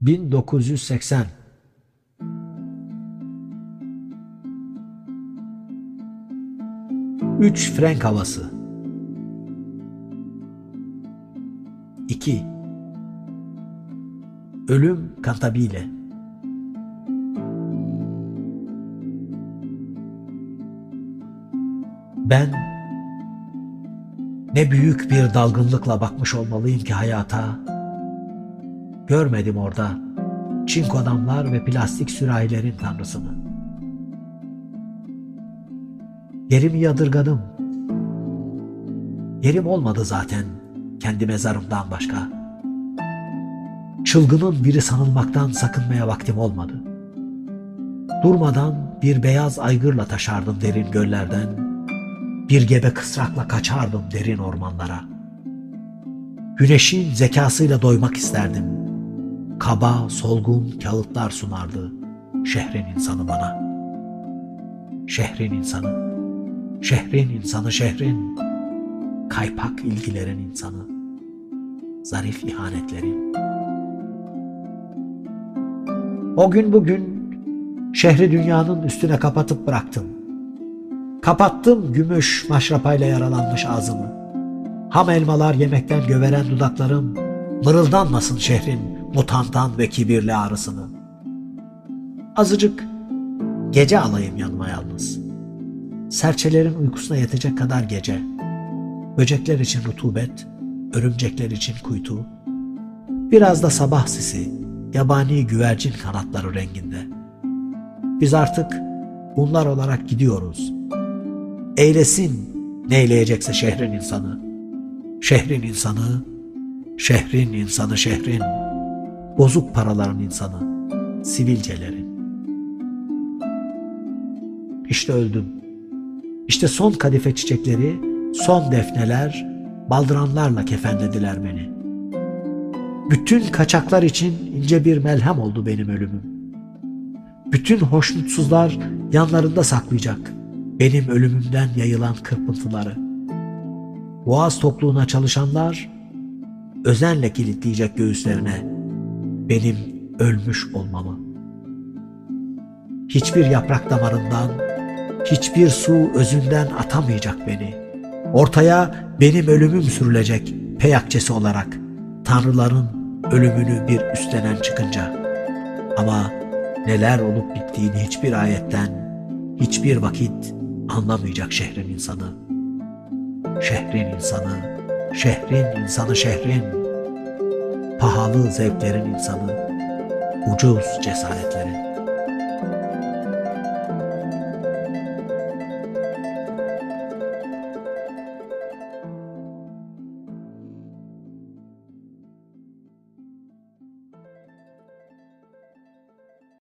1980 3 Frank havası. 2 Ölüm kantabile. Ben ne büyük bir dalgınlıkla bakmış olmalıyım ki hayata. Görmedim orada çinko adamlar ve plastik sürahilerin tanrısını. Yerimi yadırgadım. Yerim olmadı zaten kendi mezarımdan başka. Çılgının biri sanılmaktan sakınmaya vaktim olmadı. Durmadan bir beyaz aygırla taşardım derin göllerden, bir gebe kısrakla kaçardım derin ormanlara. Güneşin zekasıyla doymak isterdim. Kaba, solgun kağıtlar sunardı şehrin insanı bana. Şehrin insanı, şehrin insanı şehrin, kaypak ilgilerin insanı, zarif ihanetlerin. O gün bugün şehri dünyanın üstüne kapatıp bıraktım. Kapattım gümüş maşrapayla yaralanmış ağzımı. Ham elmalar yemekten göveren dudaklarım mırıldanmasın şehrin mutantan ve kibirli ağrısını. Azıcık gece alayım yanıma yalnız. Serçelerin uykusuna yetecek kadar gece. Böcekler için rutubet, örümcekler için kuytu. Biraz da sabah sisi, yabani güvercin kanatları renginde. Biz artık bunlar olarak gidiyoruz. Eylesin neyleyecekse şehrin insanı. Şehrin insanı, şehrin insanı şehrin. Bozuk paraların insanı, sivilcelerin. İşte öldüm. İşte son kadife çiçekleri, son defneler, baldıranlarla kefenlediler beni. Bütün kaçaklar için ince bir melhem oldu benim ölümüm. Bütün hoşnutsuzlar yanlarında saklayacak benim ölümümden yayılan kırpıntıları. Boğaz topluğuna çalışanlar özenle kilitleyecek göğüslerine benim ölmüş olmamı. Hiçbir yaprak damarından, hiçbir su özünden atamayacak beni. Ortaya benim ölümüm sürülecek peyakçesi olarak tanrıların ölümünü bir üstlenen çıkınca. Ama neler olup bittiğini hiçbir ayetten, hiçbir vakit anlamayacak şehrin insanı. Şehrin insanı, şehrin insanı şehrin. Pahalı zevklerin insanı, ucuz cesaretlerin.